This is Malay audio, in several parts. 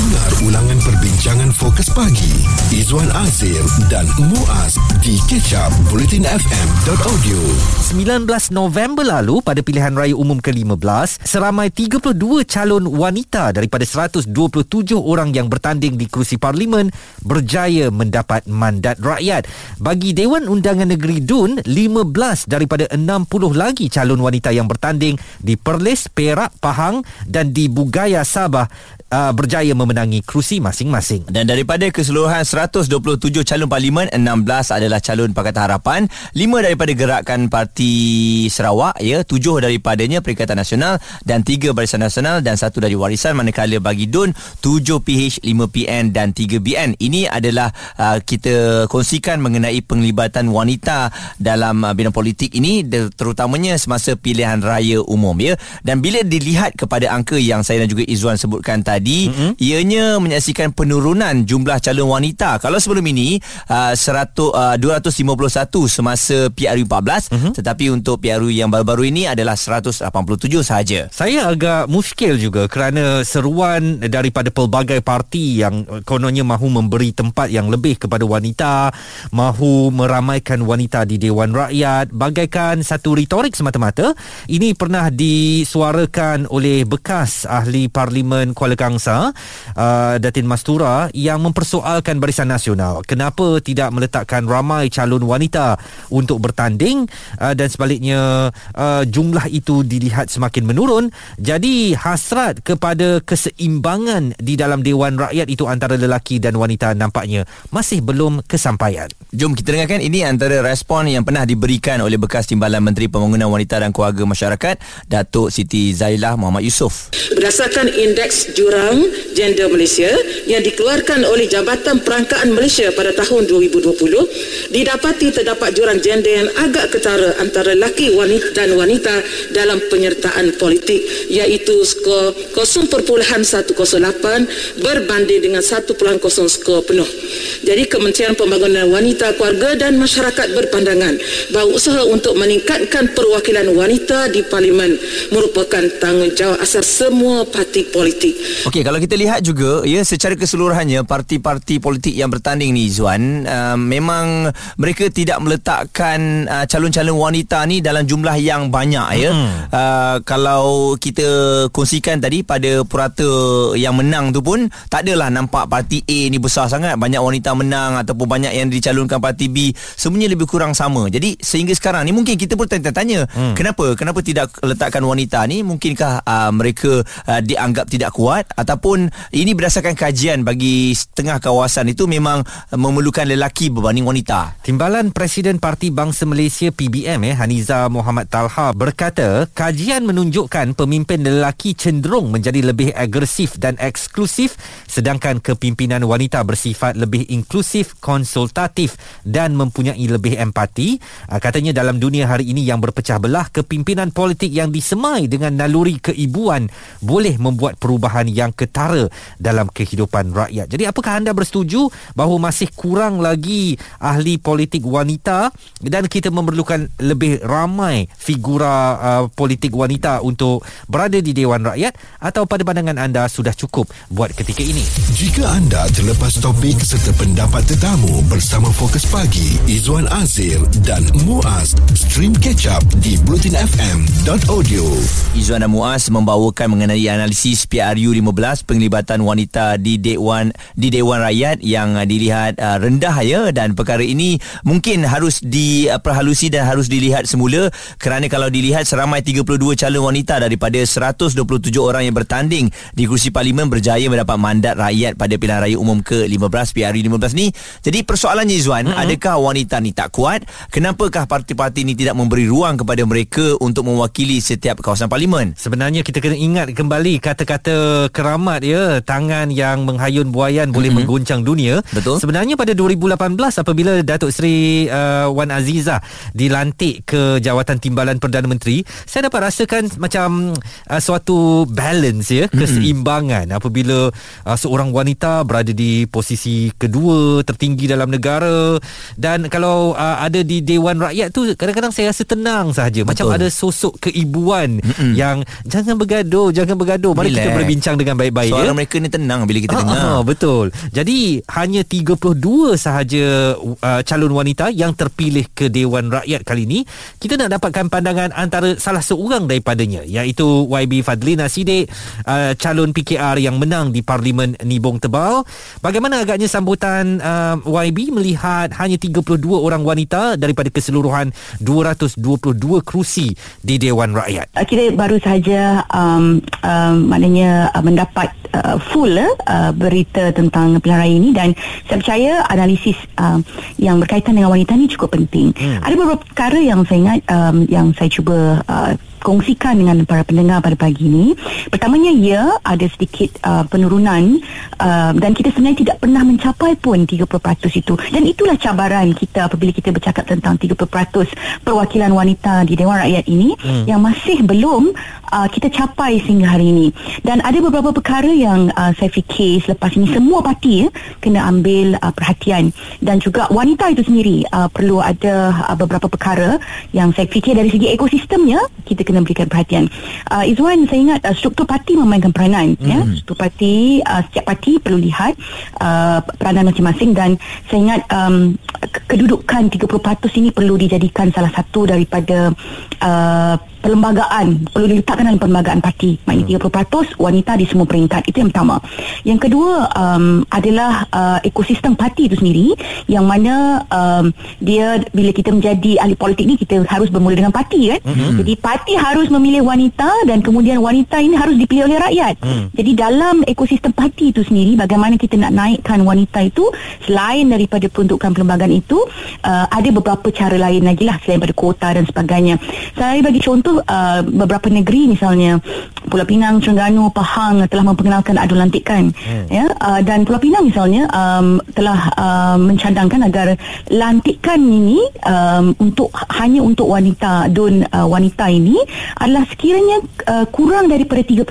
Dengar ulangan perbincangan fokus pagi. Izwan Azir dan Muaz di kecap bulletinfm.audio 19 November lalu pada pilihan raya umum ke-15 seramai 32 calon wanita daripada 127 orang yang bertanding di kerusi parlimen berjaya mendapat mandat rakyat. Bagi Dewan Undangan Negeri DUN 15 daripada 60 lagi calon wanita yang bertanding di Perlis, Perak, Pahang dan di Bugaya Sabah uh, berjaya memenangi kerusi masing-masing. Dan daripada keseluruhan 127 calon parlimen, 16 adalah calon Pakatan Harapan, 5 daripada Gerakan Parti Sarawak, ya, 7 daripadanya Perikatan Nasional dan 3 Barisan Nasional dan 1 dari Warisan manakala bagi DUN 7 PH, 5 PN dan 3 BN. Ini adalah uh, kita kongsikan mengenai penglibatan wanita dalam uh, bidang politik ini terutamanya semasa pilihan raya umum ya. Dan bila dilihat kepada angka yang saya dan juga Izwan sebutkan tadi tadi mm-hmm. ianya menyaksikan penurunan jumlah calon wanita. Kalau sebelum ini uh, 100 uh, 251 semasa PRU 14 mm-hmm. tetapi untuk PRU yang baru-baru ini adalah 187 sahaja. Saya agak muskil juga kerana seruan daripada pelbagai parti yang kononnya mahu memberi tempat yang lebih kepada wanita, mahu meramaikan wanita di Dewan Rakyat bagaikan satu retorik semata-mata. Ini pernah disuarakan oleh bekas ahli parlimen Kuala Kampung bangsa uh, Datin Mastura yang mempersoalkan Barisan Nasional. Kenapa tidak meletakkan ramai calon wanita untuk bertanding uh, dan sebaliknya uh, jumlah itu dilihat semakin menurun. Jadi hasrat kepada keseimbangan di dalam Dewan Rakyat itu antara lelaki dan wanita nampaknya masih belum kesampaian. Jom kita dengarkan. Ini antara respon yang pernah diberikan oleh bekas Timbalan Menteri Pembangunan Wanita dan Keluarga Masyarakat Datuk Siti Zailah Muhammad Yusof. Berdasarkan indeks jurang Orang Gender Malaysia yang dikeluarkan oleh Jabatan Perangkaan Malaysia pada tahun 2020 didapati terdapat jurang gender yang agak ketara antara lelaki wanita dan wanita dalam penyertaan politik iaitu skor 0.108 berbanding dengan 1.0 skor penuh. Jadi Kementerian Pembangunan Wanita, Keluarga dan Masyarakat berpandangan bahawa usaha untuk meningkatkan perwakilan wanita di Parlimen merupakan tanggungjawab asas semua parti politik. Okey, kalau kita lihat juga ya secara keseluruhannya parti-parti politik yang bertanding ni Zuan, uh, memang mereka tidak meletakkan uh, calon-calon wanita ni dalam jumlah yang banyak ya. Hmm. Uh, kalau kita kongsikan tadi pada purata yang menang tu pun tak adalah nampak parti A ni besar sangat, banyak wanita menang ataupun banyak yang dicalonkan parti B, semuanya lebih kurang sama. Jadi sehingga sekarang ni mungkin kita pun tanya-tanya, hmm. kenapa kenapa tidak letakkan wanita ni? Mungkinkah uh, mereka uh, dianggap tidak kuat ataupun ini berdasarkan kajian bagi setengah kawasan itu memang memerlukan lelaki berbanding wanita. Timbalan Presiden Parti Bangsa Malaysia PBM eh Haniza Muhammad Talha berkata kajian menunjukkan pemimpin lelaki cenderung menjadi lebih agresif dan eksklusif sedangkan kepimpinan wanita bersifat lebih inklusif, konsultatif dan mempunyai lebih empati. Ah, katanya dalam dunia hari ini yang berpecah belah kepimpinan politik yang disemai dengan naluri keibuan boleh membuat perubahan yang yang ketara dalam kehidupan rakyat. Jadi apakah anda bersetuju bahawa masih kurang lagi ahli politik wanita dan kita memerlukan lebih ramai figura uh, politik wanita untuk berada di Dewan Rakyat atau pada pandangan anda sudah cukup buat ketika ini? Jika anda terlepas topik serta pendapat tetamu bersama Fokus Pagi, Izwan Azir dan Muaz, stream catch up di blutinfm.audio. Izwan dan Muaz membawakan mengenai analisis PRU 15 penglibatan wanita di Dewan di Dewan Rakyat yang uh, dilihat uh, rendah ya dan perkara ini mungkin harus diperhalusi dan harus dilihat semula. Kerana kalau dilihat seramai 32 calon wanita daripada 127 orang yang bertanding di kursi parlimen berjaya mendapat mandat rakyat pada pilihan raya umum ke-15 PRU 15 ni. Jadi persoalannya Izwan mm-hmm. adakah wanita ni tak kuat? Kenapakah parti-parti ni tidak memberi ruang kepada mereka untuk mewakili setiap kawasan parlimen? Sebenarnya kita kena ingat kembali kata-kata keramat ya tangan yang menghayun buayan boleh mm-hmm. mengguncang dunia betul sebenarnya pada 2018 apabila Datuk Seri uh, Wan Aziza dilantik ke jawatan timbalan Perdana Menteri saya dapat rasakan macam uh, suatu balance ya keseimbangan mm-hmm. apabila uh, seorang wanita berada di posisi kedua tertinggi dalam negara dan kalau uh, ada di Dewan Rakyat tu kadang-kadang saya rasa tenang sahaja macam ada sosok keibuan mm-hmm. yang jangan bergaduh jangan bergaduh mari Relax. kita berbincang dengan dengan baik-baik Suara ya. mereka ni tenang bila kita dengar. Ah, betul. Jadi hanya 32 sahaja uh, calon wanita yang terpilih ke Dewan Rakyat kali ini. Kita nak dapatkan pandangan antara salah seorang daripadanya iaitu YB Fadlina Sidik, uh, calon PKR yang menang di Parlimen Nibong Tebal. Bagaimana agaknya sambutan uh, YB melihat hanya 32 orang wanita daripada keseluruhan 222 kerusi di Dewan Rakyat? Kita baru sahaja um, um, maknanya uh, mendapat uh, full uh, berita tentang pilihan raya ini dan saya percaya analisis uh, yang berkaitan dengan wanita ini cukup penting. Hmm. Ada beberapa perkara yang saya ingat um, yang saya cuba uh, kongsikan dengan para pendengar pada pagi ini. Pertamanya ya ada sedikit uh, penurunan uh, dan kita sebenarnya tidak pernah mencapai pun 30% itu. Dan itulah cabaran kita apabila kita bercakap tentang 30% perwakilan wanita di Dewan Rakyat ini hmm. yang masih belum uh, kita capai sehingga hari ini. Dan ada beberapa perkara yang uh, saya fikir selepas ini semua parti ya, kena ambil uh, perhatian dan juga wanita itu sendiri uh, perlu ada uh, beberapa perkara yang saya fikir dari segi ekosistemnya kita kena berikan perhatian. Uh, Izwan saya ingat uh, struktur parti memainkan peranan mm. ya. Struktur parti uh, setiap parti perlu lihat uh, peranan masing-masing dan saya ingat um, kedudukan 30% ini perlu dijadikan salah satu daripada uh, perlembagaan perlu diletakkan dalam perlembagaan parti. Maknanya 30% wanita di semua peringkat. Itu yang pertama. Yang kedua um, adalah uh, ekosistem parti itu sendiri yang mana um, dia bila kita menjadi ahli politik ni kita harus bermula dengan parti kan? Mm-hmm. jadi parti harus memilih wanita dan kemudian wanita ini harus dipilih oleh rakyat. Mm. jadi dalam ekosistem parti itu sendiri bagaimana kita nak naikkan wanita itu selain daripada peruntukan perlembagaan itu uh, ada beberapa cara lain lagi lah selain daripada kuota dan sebagainya. Saya bagi contoh uh, beberapa negeri misalnya Pulau Pinang, Terengganu, Pahang telah memperkenalkan adu lantikan hmm. ya uh, dan Pulau Pinang misalnya um, telah uh, mencadangkan agar lantikan ini um, untuk hanya untuk wanita don uh, wanita ini adalah sekiranya uh, kurang daripada 30%.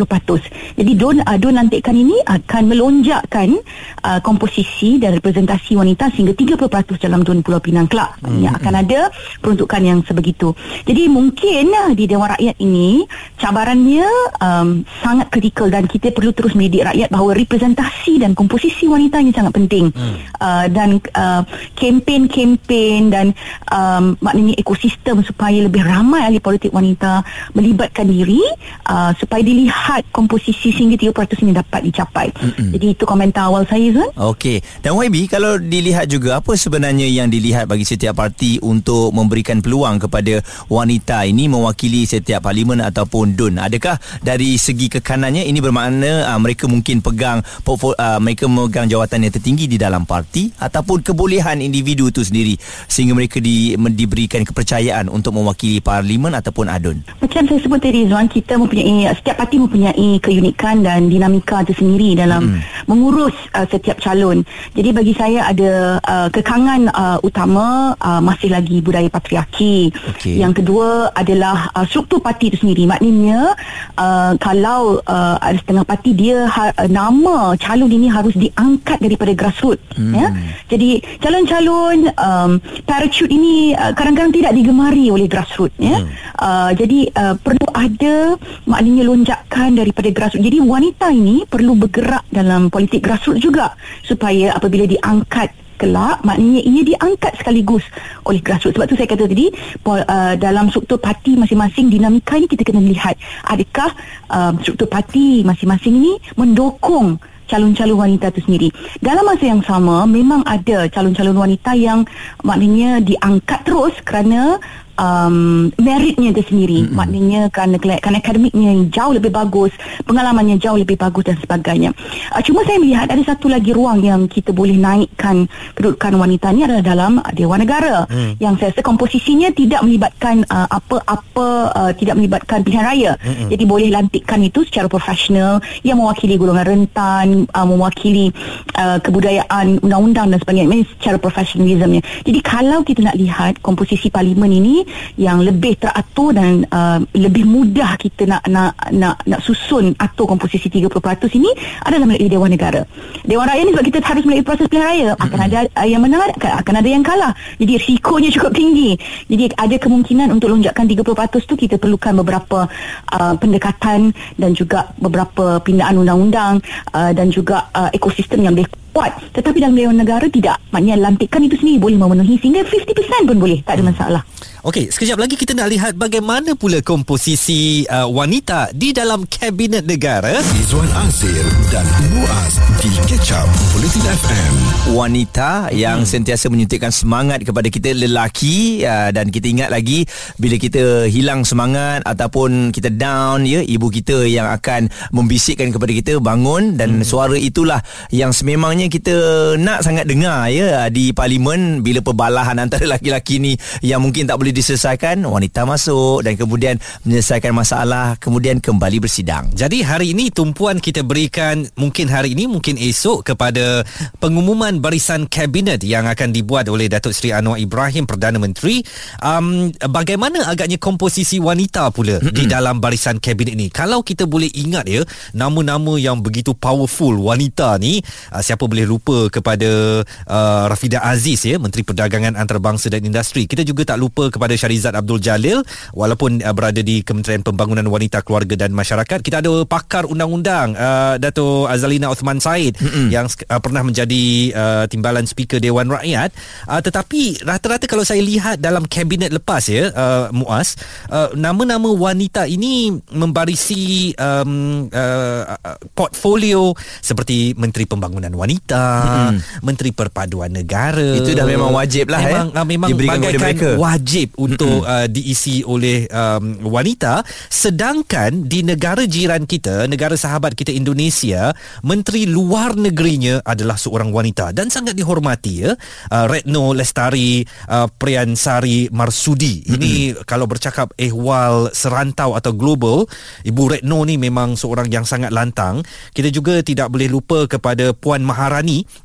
Jadi don uh, don lantikan ini akan melonjakkan uh, komposisi dan representasi wanita sehingga 30% dalam don Pulau Pinang kelak. Hmm. Ya, akan ada peruntukan yang sebegitu. Jadi mungkin uh, di Dewan Rakyat ini cabarannya um, sangat kritikal dan kita perlu terus mendidik rakyat bahawa representasi dan komposisi wanita ini sangat penting hmm. uh, dan uh, kempen-kempen dan um, maknanya ekosistem supaya lebih ramai ahli politik wanita melibatkan diri uh, supaya dilihat komposisi sehingga 30% ini dapat dicapai hmm. jadi itu komentar awal saya Zul Okey dan YB kalau dilihat juga apa sebenarnya yang dilihat bagi setiap parti untuk memberikan peluang kepada wanita ini mewakili setiap parlimen ataupun DUN adakah dari segi kekanannya ini bermakna uh, mereka mungkin pegang uh, mereka memegang jawatan yang tertinggi di dalam parti ataupun kebolehan individu itu sendiri sehingga mereka di, diberikan kepercayaan untuk mewakili parlimen ataupun ADUN macam saya sebut tadi Zuan kita mempunyai setiap parti mempunyai keunikan dan dinamika itu sendiri dalam hmm. Mengurus uh, setiap calon jadi bagi saya ada uh, kekangan uh, utama uh, masih lagi budaya patriarki okay. yang kedua adalah uh, struktur parti itu sendiri maknanya uh, kalau uh, ada setengah parti dia ha, uh, nama calon ini harus diangkat daripada grassroots hmm. ya jadi calon-calon um, parachute ini uh, kadang-kadang tidak digemari oleh grassroots ya hmm. uh, jadi uh, perlu ada maknanya lonjakan daripada grassroots jadi wanita ini perlu bergerak dalam politik grassroots juga supaya apabila diangkat kelak maknanya ia diangkat sekaligus oleh grassroots sebab tu saya kata tadi uh, dalam struktur parti masing-masing dinamika ini kita kena melihat adakah uh, struktur parti masing-masing ini mendukung calon-calon wanita itu sendiri. Dalam masa yang sama memang ada calon-calon wanita yang maknanya diangkat terus kerana um, meritnya itu sendiri. Mm-hmm. maknanya kerana, kerana akademiknya yang jauh lebih bagus pengalamannya jauh lebih bagus dan sebagainya. Uh, cuma saya melihat ada satu lagi ruang yang kita boleh naikkan kedudukan wanita ni adalah dalam Dewan Negara. Mm. yang saya rasa komposisinya tidak melibatkan uh, apa-apa uh, tidak melibatkan pilihan raya. Mm-hmm. jadi boleh lantikkan itu secara profesional. Yang mewakili golongan rentan uh, mewakili uh, kebudayaan undang-undang dan sebagainya. Secara profesionalismnya. Jadi kalau kita nak lihat komposisi parlimen ini yang lebih teratur dan uh, lebih mudah kita nak nak nak nak susun atur komposisi 30% ini adalah melalui Dewan Negara. Dewan Rakyat ni sebab kita harus melalui proses pilihan raya akan ada uh, yang menang akan, akan ada yang kalah. Jadi risikonya cukup tinggi. Jadi ada kemungkinan untuk lonjakan 30% tu kita perlukan beberapa uh, pendekatan dan juga beberapa pindaan undang-undang uh, dan juga uh, ekosistem yang lebih kuat tetapi dalam Dewan Negara tidak maknanya lantikan itu sendiri boleh memenuhi sehingga 50% pun boleh tak ada masalah Okey, sekejap lagi kita nak lihat bagaimana pula komposisi uh, wanita di dalam kabinet negara. Izwan Azir dan Muaz di Catch Up Politin FM. wanita yang hmm. sentiasa menyuntikkan semangat kepada kita lelaki uh, dan kita ingat lagi bila kita hilang semangat ataupun kita down ya ibu kita yang akan membisikkan kepada kita bangun dan hmm. suara itulah yang sememangnya kita nak sangat dengar ya di parlimen bila perbalahan antara lelaki-lelaki ni yang mungkin tak boleh diselesaikan wanita masuk dan kemudian menyelesaikan masalah kemudian kembali bersidang Jadi hari ini tumpuan kita berikan mungkin hari ini mungkin esok kepada pengumuman barisan kabinet yang akan dibuat oleh Datuk Seri Anwar Ibrahim Perdana Menteri. Um, bagaimana agaknya komposisi wanita pula di dalam barisan kabinet ini? Kalau kita boleh ingat ya nama-nama yang begitu powerful wanita ni uh, siapa boleh lupa kepada uh, Rafida Aziz ya Menteri Perdagangan Antarabangsa dan Industri. Kita juga tak lupa kepada Syarizat Abdul Jalil walaupun uh, berada di Kementerian Pembangunan Wanita Keluarga dan Masyarakat. Kita ada pakar undang-undang uh, Dato Azalina Osman Said mm-hmm. yang uh, pernah menjadi uh, timbalan speaker Dewan Rakyat. Uh, tetapi rata-rata kalau saya lihat dalam kabinet lepas ya uh, Muaz uh, nama-nama wanita ini membarisi um, uh, portfolio seperti Menteri Pembangunan Wanita, mm-hmm. Menteri Perpaduan Negara. itu dah memang wajib lah memang, ya uh, memang diberikan bagaikan wajib untuk uh, diisi oleh um, wanita. Sedangkan di negara jiran kita negara sahabat kita Indonesia menteri luar negerinya adalah seorang wanita. Dan sangat dihormati ya. Uh, Retno Lestari uh, Priyansari Marsudi. Ini kalau bercakap ehwal serantau atau global Ibu Retno ni memang seorang yang sangat lantang. Kita juga tidak boleh lupa kepada Puan Maharani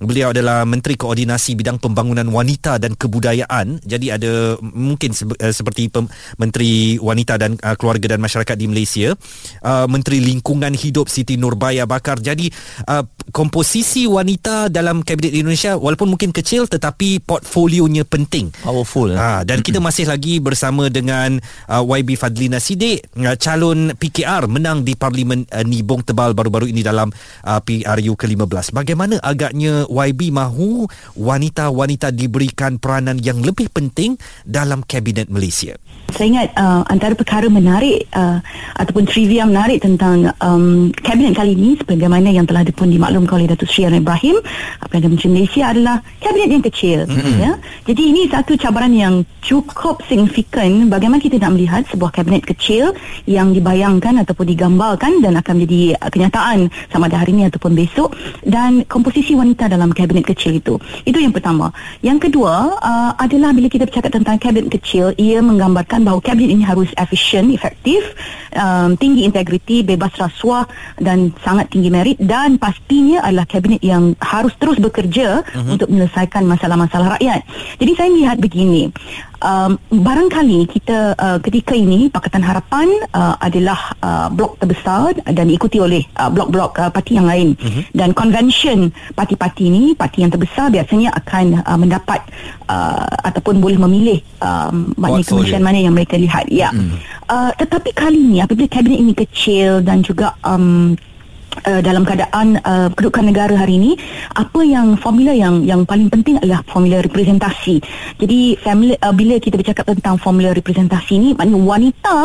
beliau adalah Menteri Koordinasi Bidang Pembangunan Wanita dan Kebudayaan. Jadi ada mungkin se- uh, seperti pem- Menteri Wanita dan uh, Keluarga dan Masyarakat di Malaysia uh, Menteri Lingkungan Hidup Siti Nurbaya Bakar. Jadi uh, komposisi wanita dalam kabinet Indonesia walaupun mungkin kecil tetapi portfolionya penting. Powerful eh? Ha, dan kita masih lagi bersama dengan uh, YB Fadlina Sidik uh, calon PKR menang di Parlimen uh, Nibong Tebal baru-baru ini dalam uh, PRU ke-15 bagaimana agaknya YB mahu wanita-wanita diberikan peranan yang lebih penting dalam kabinet Malaysia saya ingat uh, antara perkara menarik uh, ataupun trivia menarik tentang um, kabinet kali ini sebagaimana yang telah pun dimaklumkan oleh Datuk Sri Anwar Ibrahim Perdana Menteri Malaysia adalah kabinet yang kecil mm-hmm. ya. jadi ini satu cabaran yang cukup signifikan bagaimana kita nak melihat sebuah kabinet kecil yang dibayangkan ataupun digambarkan dan akan menjadi uh, kenyataan sama ada hari ini ataupun besok dan komposisi wanita dalam kabinet kecil itu itu yang pertama yang kedua uh, adalah bila kita bercakap tentang kabinet kecil ia menggambarkan bahawa kabinet ini harus efisien, efektif, um, tinggi integriti, bebas rasuah dan sangat tinggi merit dan pastinya adalah kabinet yang harus terus bekerja uh-huh. untuk menyelesaikan masalah-masalah rakyat. Jadi saya melihat begini, um, barangkali kita uh, ketika ini Pakatan Harapan uh, adalah uh, blok terbesar dan diikuti oleh uh, blok-blok uh, parti yang lain uh-huh. dan convention parti-parti ini parti yang terbesar biasanya akan uh, mendapat uh, ataupun boleh memilih um, maknanya kementerian mana yang mereka lihat ya uh-huh. uh, tetapi kali ini apabila kabinet ini kecil dan juga um, uh, dalam keadaan uh, kedudukan negara hari ini apa yang formula yang yang paling penting adalah formula representasi. Jadi formula uh, bila kita bercakap tentang formula representasi ini maknanya wanita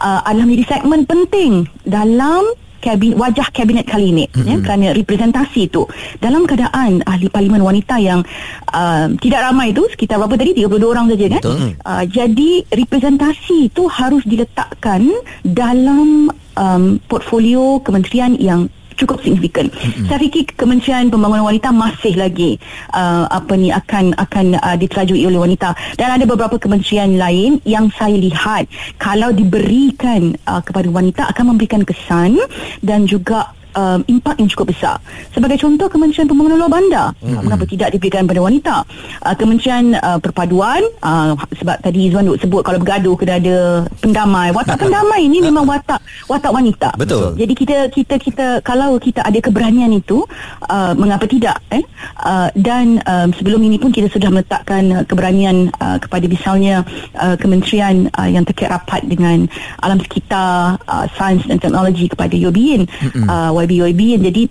uh, adalah menjadi segmen penting dalam kabinet wajah kabinet kali ini mm-hmm. ya kerana representasi itu dalam keadaan ahli parlimen wanita yang uh, tidak ramai itu sekitar berapa tadi? 32 orang saja kan? Uh, jadi representasi itu harus diletakkan dalam um, portfolio kementerian yang cukup signifikan. Mm-hmm. Saya fikir Kementerian Pembangunan Wanita masih lagi uh, apa ni akan akan uh, diterajui oleh wanita dan ada beberapa kementerian lain yang saya lihat kalau diberikan uh, kepada wanita akan memberikan kesan dan juga um, impak yang cukup besar. Sebagai contoh Kementerian Pembangunan Luar Bandar, mm-hmm. mengapa tidak diberikan kepada wanita? Uh, Kementerian uh, Perpaduan uh, sebab tadi Izwan duk sebut kalau bergaduh kena ada pendamai. Watak pendamai ini memang watak watak wanita. Betul. Jadi kita kita kita kalau kita ada keberanian itu uh, mengapa tidak eh? Uh, dan um, sebelum ini pun kita sudah meletakkan uh, keberanian uh, kepada misalnya uh, kementerian uh, yang terkait rapat dengan alam sekitar, uh, sains dan teknologi kepada UOBIN, uh, YB UOBIN. Jadi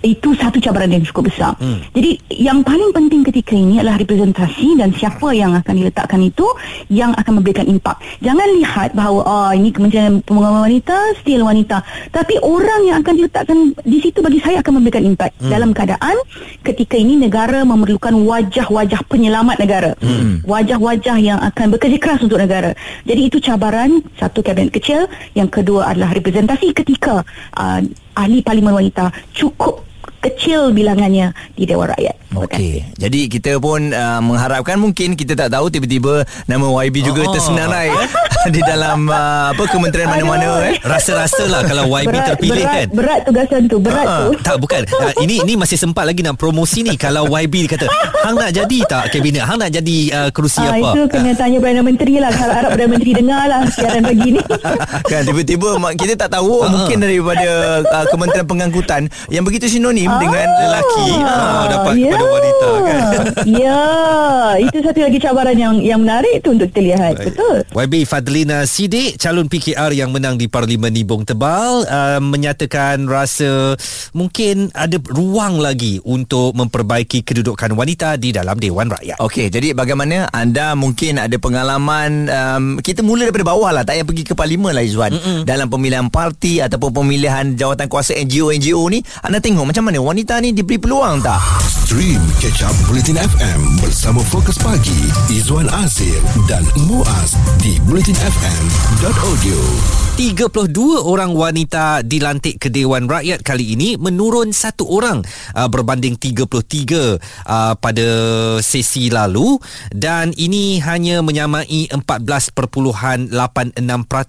itu satu cabaran yang cukup besar. Hmm. Jadi yang paling penting ketika ini adalah representasi dan siapa yang akan diletakkan itu yang akan memberikan impak. Jangan lihat bahawa oh ini Kementerian Pembangunan Wanita, still wanita. Tapi orang yang akan diletakkan di situ bagi saya akan memberikan impak hmm. dalam keadaan ketika ini negara memerlukan wajah-wajah penyelamat negara. Hmm. Wajah-wajah yang akan bekerja keras untuk negara. Jadi itu cabaran satu kabinet kecil, yang kedua adalah representasi ketika uh, ahli parlimen wanita. Cukup kecil bilangannya di Dewan Rakyat. Okey. Jadi kita pun uh, mengharapkan mungkin kita tak tahu tiba-tiba nama YB juga oh. tersenanai di dalam uh, apa kementerian mana-mana eh. Rasa-rasalah kalau YB berat, terpilih berat, kan. Berat tugasan tu, berat Ah, tu. tak bukan uh, ini ini masih sempat lagi nak promosi ni kalau YB kata hang nak jadi tak kabinet hang nak jadi uh, kerusi Ah, apa itu kena tanya Perdana Menteri lah Harap-harap Perdana Menteri dengar lah Siaran pagi ni kan tiba-tiba kita tak tahu Ah. mungkin daripada uh, kementerian pengangkutan yang begitu sinonim dengan lelaki Ah, dapat ya. kepada wanita kan. Ya Itu satu lagi cabaran yang yang menarik tu Untuk kita lihat Betul YB Fadlina Sidik calon PKR yang menang di Parlimen Nibong Tebal uh, menyatakan rasa mungkin ada ruang lagi untuk memperbaiki kedudukan wanita di dalam Dewan Rakyat. Okey, jadi bagaimana anda mungkin ada pengalaman um, kita mula daripada bawah lah, tak payah pergi ke parlimen lah Izzuan. Mm-mm. Dalam pemilihan parti ataupun pemilihan jawatan kuasa NGO-NGO ni, anda tengok macam mana wanita ni diberi peluang tak? Stream Catch Up Bulletin FM bersama Fokus Pagi Izwan Azir dan Muaz di bulletinfm.audio. 32 orang wanita dilantik ke Dewan Rakyat kali ini menurun satu orang uh, berbanding 33 uh, pada sesi lalu dan ini hanya menyamai 14.86%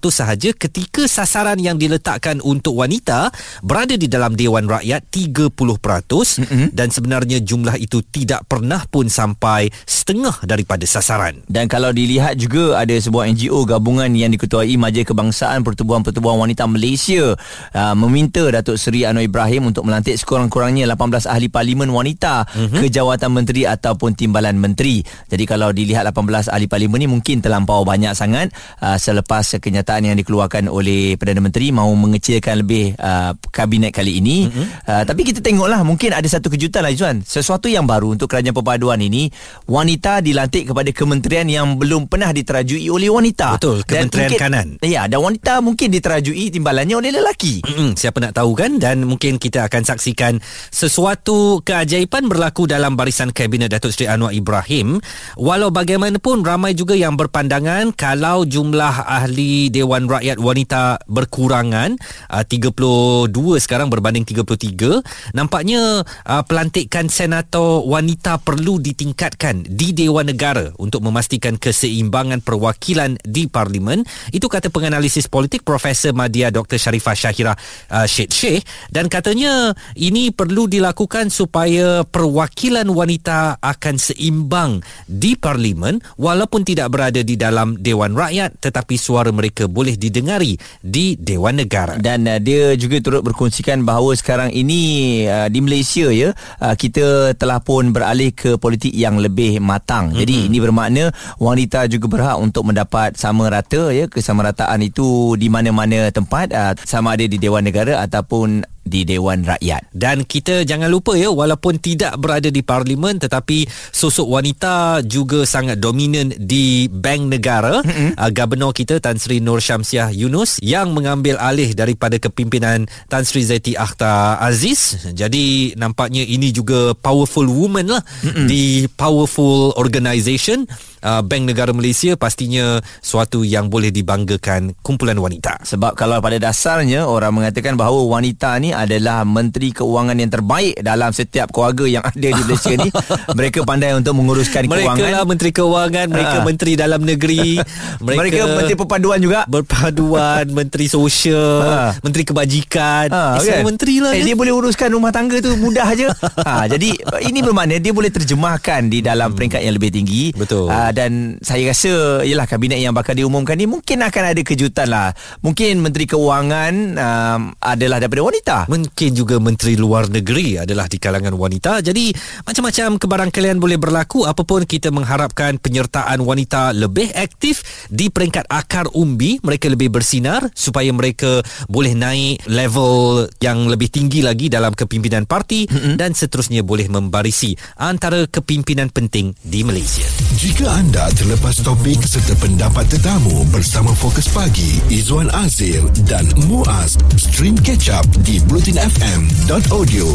sahaja ketika sasaran yang diletakkan untuk wanita berada di dalam Dewan Rakyat 30% mm-hmm. dan sebenarnya jumlah itu tidak pernah pun sampai setengah daripada sasaran. Dan kalau dilihat juga ada sebuah NGO gabungan yang diketuai Majlis Kebangsaan Pertubuhan-Pertubuhan Wanita Malaysia uh, meminta Datuk Seri Anwar Ibrahim untuk melantik sekurang-kurangnya 18 ahli parlimen wanita mm-hmm. ke jawatan menteri ataupun timbalan menteri. Jadi kalau dilihat 18 ahli parlimen ni mungkin terlampau banyak sangat uh, selepas kenyataan yang dikeluarkan oleh Perdana Menteri mahu mengecilkan lebih uh, kabinet kali ini. Mm-hmm. Uh, tapi kita tengoklah mungkin ada satu kejutan lah Izzuan. Sesuatu yang baru untuk kerajaan perpaduan ini wanita dilantik kepada kementerian yang belum pernah diterajui oleh wanita. Betul, Dan Kementerian mungkin, Kanan. Ya, dan wanita mungkin diterajui timbalannya oleh lelaki. Mm-mm, siapa nak tahu kan? Dan mungkin kita akan saksikan sesuatu keajaiban berlaku dalam barisan kabinet Datuk Seri Anwar Ibrahim. Walau bagaimanapun ramai juga yang berpandangan kalau jumlah ahli Dewan Rakyat wanita berkurangan uh, 32 sekarang berbanding 33 nampaknya uh, pelantikan senator wanita perlu ditingkatkan di Dewan Negara untuk memastikan keseimbangan perwakilan di parlimen. Itu kata penganalisis politik Profesor Madya Dr Sharifah Syahira uh, Syed Sheikh dan katanya ini perlu dilakukan supaya perwakilan wanita akan seimbang di parlimen walaupun tidak berada di dalam Dewan Rakyat tetapi suara mereka boleh didengari di Dewan Negara. Dan uh, dia juga turut berkongsikan bahawa sekarang ini uh, di Malaysia ya uh, kita telah pun beralih ke politik yang lebih matang. Mm-hmm. Jadi ini bermakna wanita juga berhak untuk mendapat sama rata ya kesamarataan itu di mana-mana tempat uh, sama ada di Dewan Negara ataupun di Dewan Rakyat. Dan kita jangan lupa ya walaupun tidak berada di parlimen tetapi sosok wanita juga sangat dominan di bank negara. Mm-hmm. Uh, Gubernur kita Tan Sri Nur Syamsiah Yunus yang mengambil alih daripada kepimpinan Tan Sri Zaiti Akhtar Aziz. Jadi nampaknya ini juga powerful woman lah mm-hmm. di powerful organisation uh, Bank Negara Malaysia pastinya suatu yang boleh dibanggakan kumpulan wanita. Sebab kalau pada dasarnya orang mengatakan bahawa wanita ni adalah menteri keuangan yang terbaik dalam setiap keluarga yang ada di Malaysia ni. Mereka pandai untuk menguruskan mereka keuangan. Mereka lah menteri keuangan, mereka Ha. menteri dalam negeri, Mereka, mereka menteri perpaduan juga. berpaduan, menteri sosial, Ha. menteri kebajikan. Ha, eh, semua menteri lah. eh? Dia boleh uruskan rumah tangga tu mudah je ha, Jadi ini bermakna Dia boleh terjemahkan Di dalam peringkat yang lebih tinggi Betul. ha, Dan saya rasa Yelah kabinet yang bakal diumumkan ni Mungkin akan ada kejutan lah Mungkin Menteri Keuangan um, Adalah daripada wanita Mungkin juga Menteri Luar Negeri adalah di kalangan wanita. Jadi macam-macam kebarangkalian boleh berlaku apapun kita mengharapkan penyertaan wanita lebih aktif di peringkat akar umbi. Mereka lebih bersinar supaya mereka boleh naik level yang lebih tinggi lagi dalam kepimpinan parti mm-hmm. dan seterusnya boleh membarisi antara kepimpinan penting di Malaysia. Jika anda terlepas topik serta pendapat tetamu bersama Fokus Pagi, Izwan Azir dan Muaz, stream catch up di blutinfm.audio.